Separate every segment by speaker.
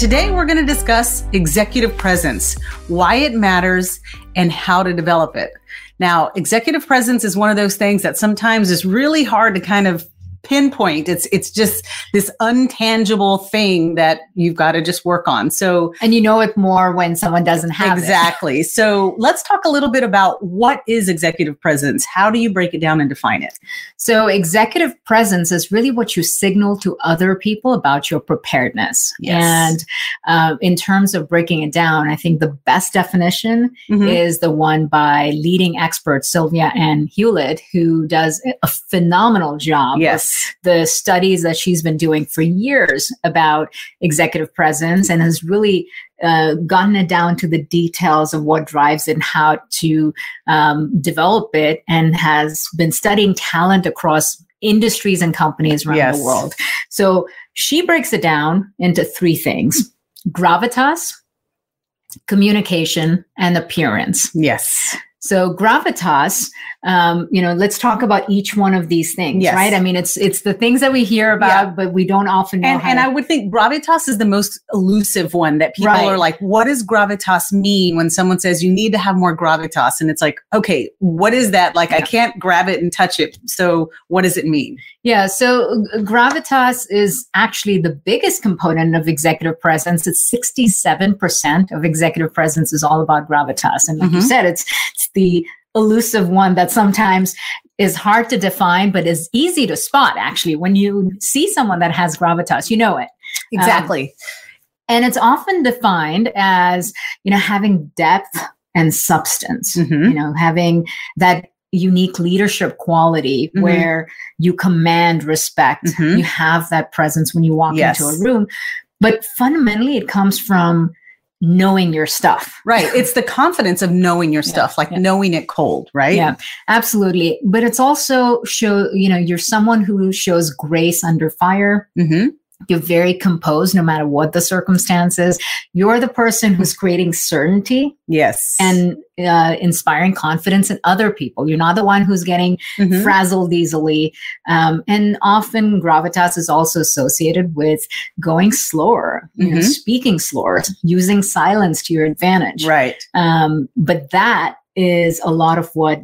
Speaker 1: Today, we're going to discuss executive presence, why it matters, and how to develop it. Now, executive presence is one of those things that sometimes is really hard to kind of pinpoint. It's it's just this untangible thing that you've got to just work on. So
Speaker 2: and you know it more when someone doesn't have
Speaker 1: exactly.
Speaker 2: It.
Speaker 1: So let's talk a little bit about what is executive presence. How do you break it down and define it?
Speaker 2: So executive presence is really what you signal to other people about your preparedness. Yes. And uh, in terms of breaking it down, I think the best definition mm-hmm. is the one by leading expert Sylvia Ann Hewlett, who does a phenomenal job.
Speaker 1: Yes
Speaker 2: the studies that she's been doing for years about executive presence and has really uh, gotten it down to the details of what drives it and how to um, develop it and has been studying talent across industries and companies around yes. the world. So she breaks it down into three things gravitas, communication, and appearance.
Speaker 1: Yes.
Speaker 2: So gravitas, um, you know, let's talk about each one of these things, yes. right? I mean, it's it's the things that we hear about, yeah. but we don't often know.
Speaker 1: And, and
Speaker 2: to-
Speaker 1: I would think gravitas is the most elusive one that people right. are like, what does gravitas mean when someone says you need to have more gravitas? And it's like, okay, what is that? Like, yeah. I can't grab it and touch it. So what does it mean?
Speaker 2: Yeah. So gravitas is actually the biggest component of executive presence. It's 67% of executive presence is all about gravitas. And like mm-hmm. you said, it's, it's the elusive one that sometimes is hard to define, but is easy to spot actually. When you see someone that has gravitas, you know it.
Speaker 1: Exactly. Um,
Speaker 2: and it's often defined as, you know, having depth and substance, mm-hmm. you know, having that unique leadership quality mm-hmm. where you command respect, mm-hmm. you have that presence when you walk yes. into a room. But fundamentally, it comes from knowing your stuff.
Speaker 1: Right. It's the confidence of knowing your stuff, yeah, like yeah. knowing it cold, right?
Speaker 2: Yeah, absolutely. But it's also show, you know, you're someone who shows grace under fire. Mm-hmm. You're very composed no matter what the circumstances. You're the person who's creating certainty.
Speaker 1: Yes.
Speaker 2: And uh, inspiring confidence in other people. You're not the one who's getting mm-hmm. frazzled easily. Um, and often gravitas is also associated with going slower, mm-hmm. know, speaking slower, using silence to your advantage.
Speaker 1: Right.
Speaker 2: Um, but that is a lot of what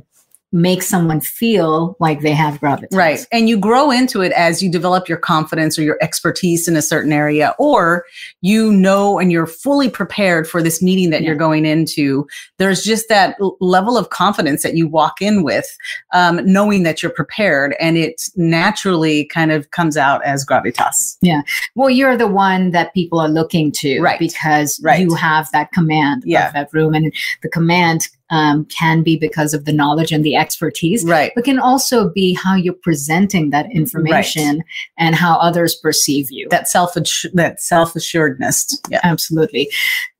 Speaker 2: make someone feel like they have gravitas.
Speaker 1: Right. And you grow into it as you develop your confidence or your expertise in a certain area, or you know and you're fully prepared for this meeting that yeah. you're going into. There's just that l- level of confidence that you walk in with, um, knowing that you're prepared, and it naturally kind of comes out as gravitas.
Speaker 2: Yeah. Well, you're the one that people are looking to,
Speaker 1: right?
Speaker 2: Because
Speaker 1: right.
Speaker 2: you have that command
Speaker 1: yeah.
Speaker 2: of that room, and the command um, can be because of the knowledge and the expertise,
Speaker 1: right?
Speaker 2: But can also be how you're presenting that information right. and how others perceive you.
Speaker 1: That self that self assuredness.
Speaker 2: Yeah, absolutely.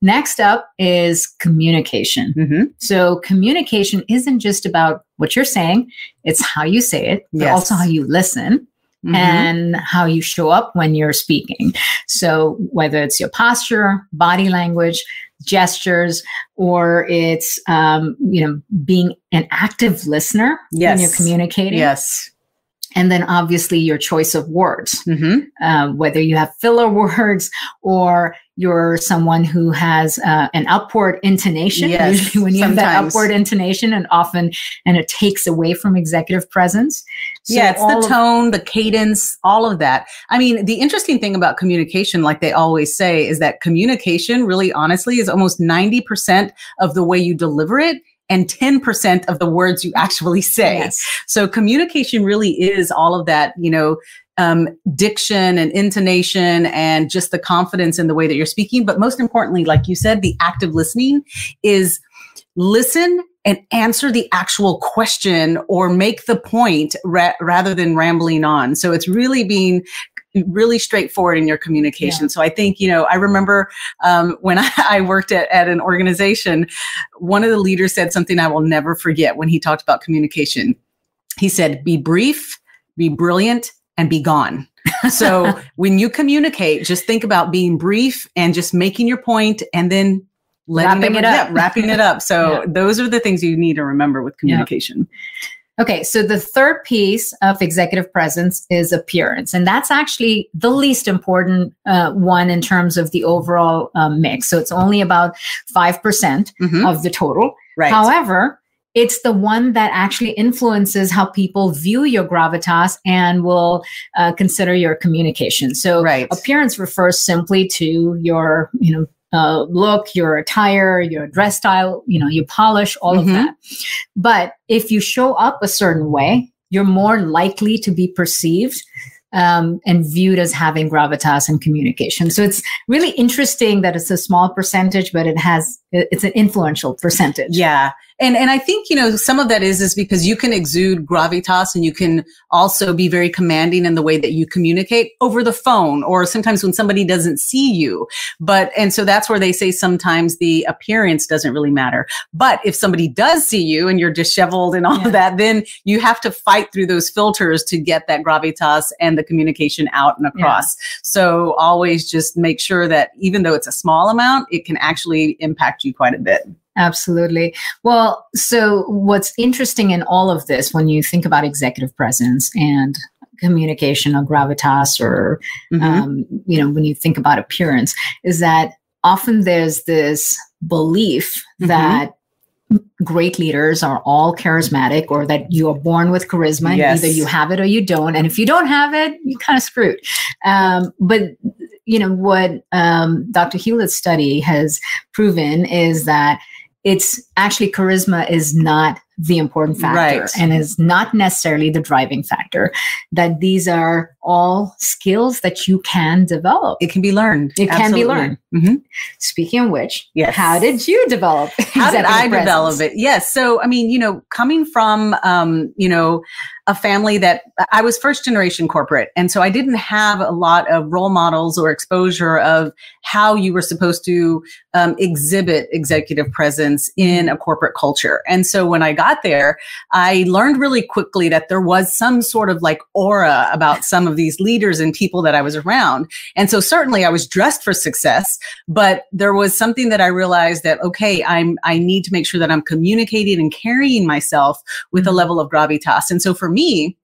Speaker 2: Next up is communication. Mm-hmm. So communication isn't just about what you're saying; it's how you say it, but yes. also how you listen. Mm-hmm. and how you show up when you're speaking. So, whether it's your posture, body language, gestures or it's um, you know being an active listener
Speaker 1: yes.
Speaker 2: when you're communicating
Speaker 1: yes
Speaker 2: and then obviously your choice of words mm-hmm. uh, whether you have filler words or you're someone who has uh, an upward intonation
Speaker 1: yes,
Speaker 2: usually when you
Speaker 1: sometimes.
Speaker 2: have that upward intonation and often and it takes away from executive presence
Speaker 1: so yeah it's the tone the cadence all of that i mean the interesting thing about communication like they always say is that communication really honestly is almost 90% of the way you deliver it and 10% of the words you actually say.
Speaker 2: Yes.
Speaker 1: So communication really is all of that, you know, um, diction and intonation and just the confidence in the way that you're speaking. But most importantly, like you said, the active listening is listen and answer the actual question or make the point ra- rather than rambling on. So it's really being really straightforward in your communication. Yeah. So I think, you know, I remember um, when I, I worked at, at an organization, one of the leaders said something I will never forget when he talked about communication. He said, be brief, be brilliant, and be gone. so when you communicate, just think about being brief and just making your point and then
Speaker 2: wrapping it, up.
Speaker 1: Yeah, wrapping it up. So yeah. those are the things you need to remember with communication.
Speaker 2: Okay, so the third piece of executive presence is appearance, and that's actually the least important uh, one in terms of the overall um, mix. So it's only about 5% mm hmm of the total. Right. However, it's the one that actually influences how people view your gravitas and will uh, consider your communication. So right. appearance refers simply to your, you know, uh, look, your attire, your dress style, you know, you polish, all mm-hmm. of that. But if you show up a certain way, you're more likely to be perceived um, and viewed as having gravitas and communication. So it's really interesting that it's a small percentage, but it has it's an influential percentage.
Speaker 1: Yeah, and and I think you know some of that is is because you can exude gravitas and you can also be very commanding in the way that you communicate over the phone or sometimes when somebody doesn't see you. But and so that's where they say sometimes the appearance doesn't really matter. But if somebody does see you and you're disheveled and all yeah. of that, then you have to fight through those filters to get that gravitas and the communication out and across. Yeah. So always just make sure that even though it's a small amount, it can actually impact you quite a bit.
Speaker 2: Absolutely. Well, so what's interesting in all of this, when you think about executive presence and communication or gravitas, or mm-hmm. um, you know, when you think about appearance, is that often there's this belief mm-hmm. that great leaders are all charismatic or that you are born with charisma yes. either you have it or you don't and if you don't have it you're kind of screwed um, but you know what um, dr hewlett's study has proven is that it's actually charisma is not the important factor right. and is not necessarily the driving factor that these are all skills that you can develop
Speaker 1: it can be learned
Speaker 2: it Absolutely. can be learned mm-hmm. speaking of which yes. how did you develop
Speaker 1: how did i presence? develop it yes so i mean you know coming from um, you know a family that I was first generation corporate. And so I didn't have a lot of role models or exposure of how you were supposed to um, exhibit executive presence in a corporate culture. And so when I got there, I learned really quickly that there was some sort of like aura about some of these leaders and people that I was around. And so certainly I was dressed for success, but there was something that I realized that, okay, I'm, I need to make sure that I'm communicating and carrying myself with a mm-hmm. level of gravitas. And so for me,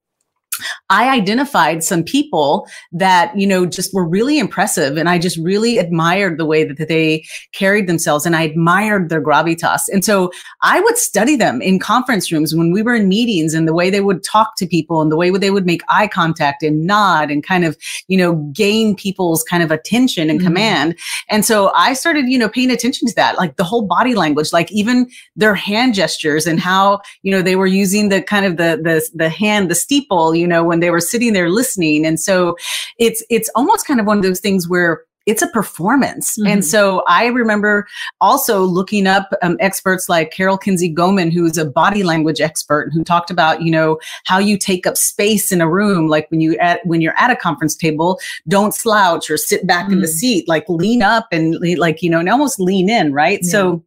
Speaker 1: I identified some people that, you know, just were really impressive. And I just really admired the way that they carried themselves and I admired their gravitas. And so I would study them in conference rooms when we were in meetings and the way they would talk to people and the way they would make eye contact and nod and kind of, you know, gain people's kind of attention and mm-hmm. command. And so I started, you know, paying attention to that, like the whole body language, like even their hand gestures and how, you know, they were using the kind of the, the, the hand, the steeple, you know, when they were sitting there listening. And so it's, it's almost kind of one of those things where it's a performance. Mm-hmm. And so I remember also looking up um, experts like Carol Kinsey Goman, who's a body language expert who talked about, you know, how you take up space in a room. Like when you at, when you're at a conference table, don't slouch or sit back mm-hmm. in the mm. seat, like lean up and like, you know, and almost lean in. Right. Yeah. So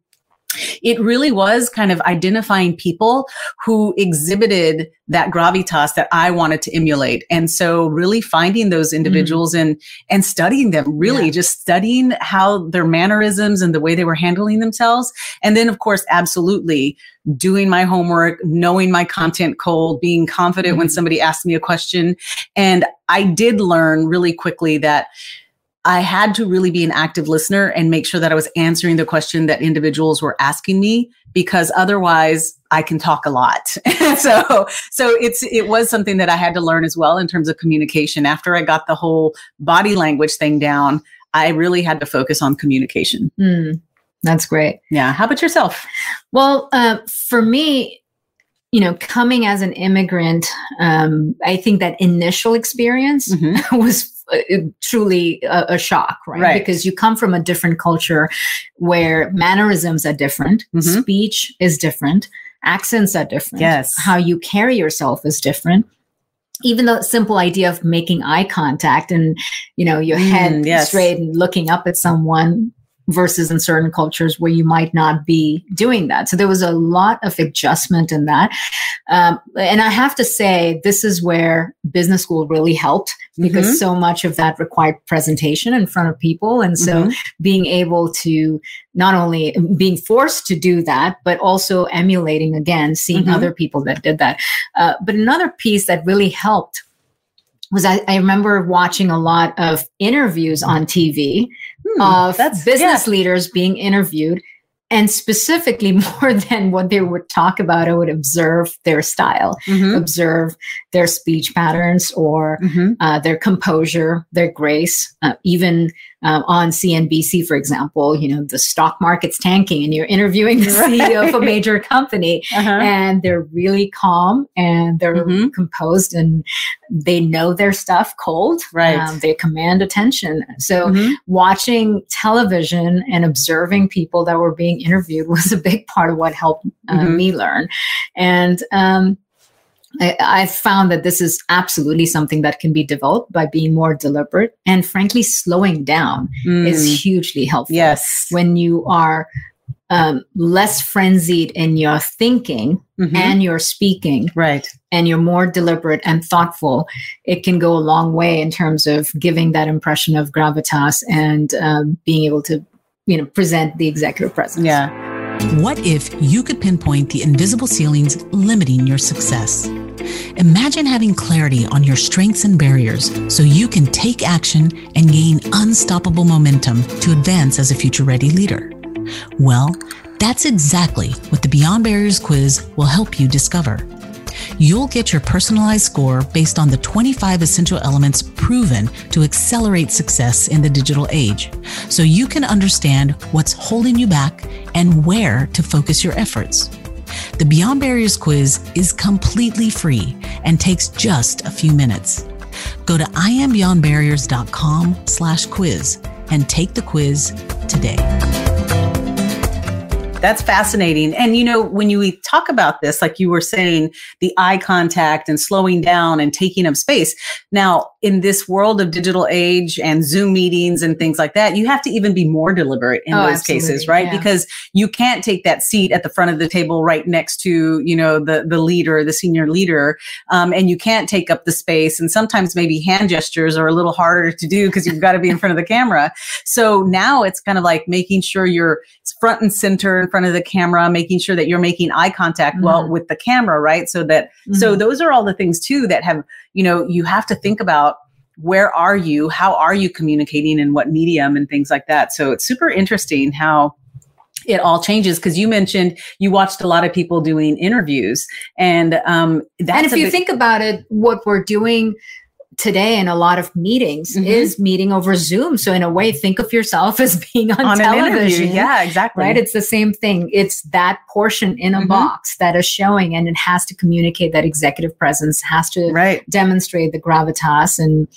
Speaker 1: it really was kind of identifying people who exhibited that gravitas that I wanted to emulate. And so really finding those individuals mm. and and studying them, really yeah. just studying how their mannerisms and the way they were handling themselves. And then of course, absolutely doing my homework, knowing my content cold, being confident mm. when mm-hmm. somebody asked me a question. And I did learn really quickly that I had to really be an active listener and make sure that I was answering the question that individuals were asking me because otherwise I can talk a lot. so, so it's, it was something that I had to learn as well in terms of communication. After I got the whole body language thing down, I really had to focus on communication.
Speaker 2: Mm, that's great.
Speaker 1: Yeah. How about yourself?
Speaker 2: Well, uh, for me, you know, coming as an immigrant, um, I think that initial experience mm-hmm. was truly a, a shock, right? right? Because you come from a different culture where mannerisms are different, mm-hmm. speech is different, accents are different.
Speaker 1: Yes.
Speaker 2: How you carry yourself is different. even the simple idea of making eye contact and you know your head mm, yes. straight and looking up at someone versus in certain cultures where you might not be doing that. So there was a lot of adjustment in that. Um, and I have to say, this is where business school really helped because mm-hmm. so much of that required presentation in front of people. And so mm-hmm. being able to not only being forced to do that, but also emulating again, seeing mm-hmm. other people that did that. Uh, but another piece that really helped was I, I, remember watching a lot of interviews on TV hmm, of business yeah. leaders being interviewed. And specifically, more than what they would talk about, I would observe their style, mm-hmm. observe their speech patterns or mm-hmm. uh, their composure, their grace, uh, even um, on CNBC, for example, you know, the stock market's tanking and you're interviewing the CEO of a major company uh-huh. and they're really calm and they're mm-hmm. composed and they know their stuff cold.
Speaker 1: Right. Um,
Speaker 2: they command attention. So mm-hmm. watching television and observing people that were being interviewed was a big part of what helped uh, mm-hmm. me learn. And, um, I, I found that this is absolutely something that can be developed by being more deliberate and frankly slowing down mm. is hugely helpful.
Speaker 1: Yes.
Speaker 2: When you are um, less frenzied in your thinking mm-hmm. and your speaking,
Speaker 1: right,
Speaker 2: and you're more deliberate and thoughtful, it can go a long way in terms of giving that impression of gravitas and um, being able to, you know, present the executive presence.
Speaker 1: Yeah.
Speaker 3: What if you could pinpoint the invisible ceilings limiting your success? Imagine having clarity on your strengths and barriers so you can take action and gain unstoppable momentum to advance as a future ready leader. Well, that's exactly what the Beyond Barriers quiz will help you discover. You'll get your personalized score based on the 25 essential elements proven to accelerate success in the digital age, so you can understand what's holding you back and where to focus your efforts. The Beyond Barriers quiz is completely free and takes just a few minutes. Go to iambeyondbarriers.com slash quiz and take the quiz today.
Speaker 1: That's fascinating. And you know, when you talk about this, like you were saying, the eye contact and slowing down and taking up space. Now, in this world of digital age and Zoom meetings and things like that, you have to even be more deliberate in oh, those cases, right? Yeah. Because you can't take that seat at the front of the table right next to, you know, the the leader, the senior leader, um, and you can't take up the space. And sometimes maybe hand gestures are a little harder to do because you've got to be in front of the camera. So now it's kind of like making sure you're front and center in front of the camera, making sure that you're making eye contact mm-hmm. well with the camera, right? So that mm-hmm. so those are all the things too that have, you know, you have to think about where are you? How are you communicating in what medium and things like that. So it's super interesting how it all changes because you mentioned you watched a lot of people doing interviews and um
Speaker 2: and if you big- think about it what we're doing today in a lot of meetings mm-hmm. is meeting over Zoom. So in a way, think of yourself as being on, on television.
Speaker 1: Yeah, exactly.
Speaker 2: Right. It's the same thing. It's that portion in a mm-hmm. box that is showing and it has to communicate that executive presence, has to
Speaker 1: right.
Speaker 2: demonstrate the gravitas and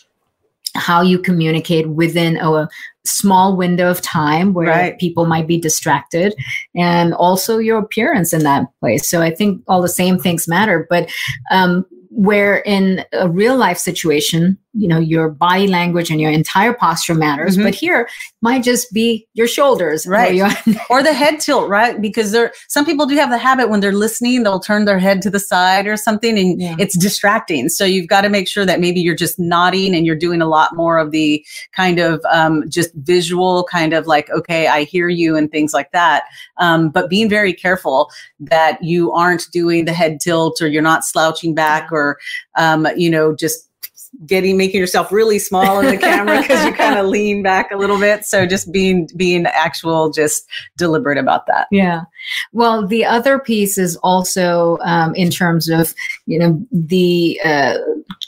Speaker 2: how you communicate within a small window of time where right. people might be distracted and also your appearance in that place so i think all the same things matter but um, where in a real life situation you know your body language and your entire posture matters mm-hmm. but here might just be your shoulders
Speaker 1: right. or, your or, the head tilt right? Because there some people do have the habit when they're listening they'll turn their head to the side or something and yeah. it's distracting. So you've got to make sure that maybe you're just nodding and you're doing a lot more of the kind of um, just visual kind of like okay i hear you and things like that. Um, but being very careful that you aren't doing the head tilt or you're not slouching back or um, you know just getting making yourself really small in the camera because you kind of lean back a little bit. So just being being actual just deliberate about that.
Speaker 2: Yeah. Well the other piece is also um, in terms of you know the uh,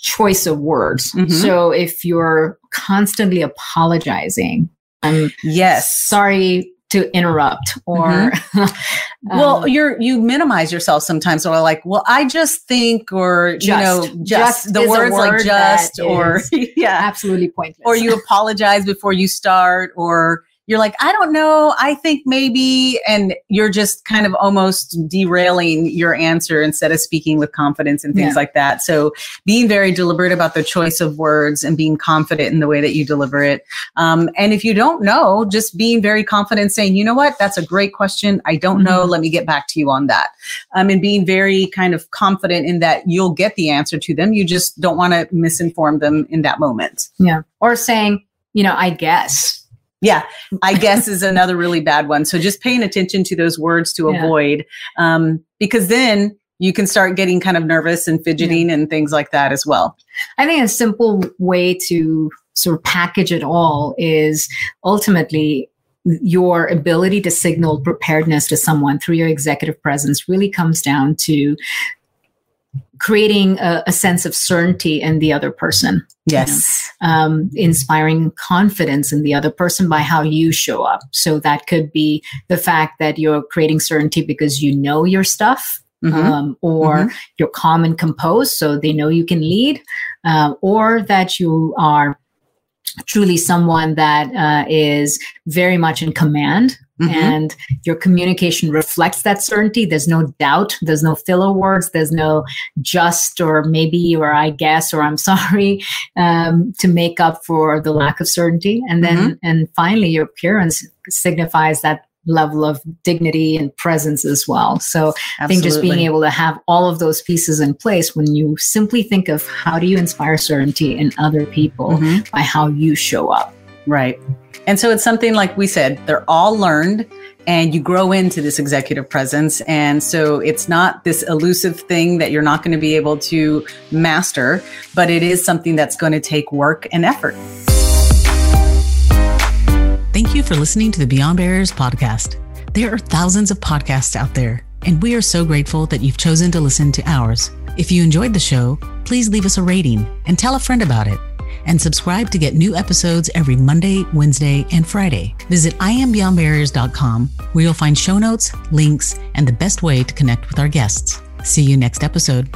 Speaker 2: choice of words. Mm-hmm. so if you're constantly apologizing i'm
Speaker 1: yes.
Speaker 2: sorry to interrupt or mm-hmm.
Speaker 1: um, well you're you minimize yourself sometimes or like well i just think or just, you know just, just the words word like just or
Speaker 2: yeah absolutely pointless
Speaker 1: or you apologize before you start or you're like, I don't know. I think maybe, and you're just kind of almost derailing your answer instead of speaking with confidence and things yeah. like that. So being very deliberate about the choice of words and being confident in the way that you deliver it. Um, and if you don't know, just being very confident saying, you know what, that's a great question. I don't mm-hmm. know. Let me get back to you on that. Um, and being very kind of confident in that you'll get the answer to them. You just don't want to misinform them in that moment.
Speaker 2: Yeah. Or saying, you know, I guess
Speaker 1: yeah, I guess is another really bad one. So just paying attention to those words to yeah. avoid, um, because then you can start getting kind of nervous and fidgeting yeah. and things like that as well.
Speaker 2: I think a simple way to sort of package it all is ultimately your ability to signal preparedness to someone through your executive presence really comes down to creating a, a, sense of certainty in the other person.
Speaker 1: Yes.
Speaker 2: You know? um, inspiring confidence in the other person by how you show up. So that could be the fact that you're creating certainty because you know your stuff. Mm-hmm. Um, or mm-hmm. you're calm and composed, so they know you can lead, uh, or that you are truly someone that uh, is very much in command mm-hmm. and your communication reflects that certainty there's no doubt there's no filler words there's no just or maybe or i guess or i'm sorry um, to make up for the lack of certainty and then mm-hmm. and finally your appearance signifies that level of dignity and presence as well. So Absolutely. I think just being able to have all of those pieces in place when you simply think of how do you inspire certainty in other people mm-hmm. by how you show up.
Speaker 1: Right. And so it's something like we said, they're all learned and you grow into this executive presence. And so it's not this elusive thing that you're not going to be able to master, but it is something that's going to take work and effort.
Speaker 3: Thank you for listening to the Beyond Barriers podcast. There are thousands of podcasts out there, and we are so grateful that you've chosen to listen to ours. If you enjoyed the show, please leave us a rating and tell a friend about it. And subscribe to get new episodes every Monday, Wednesday, and Friday. Visit iambeyondbarriers.com where you'll find show notes, links, and the best way to connect with our guests. See you next episode.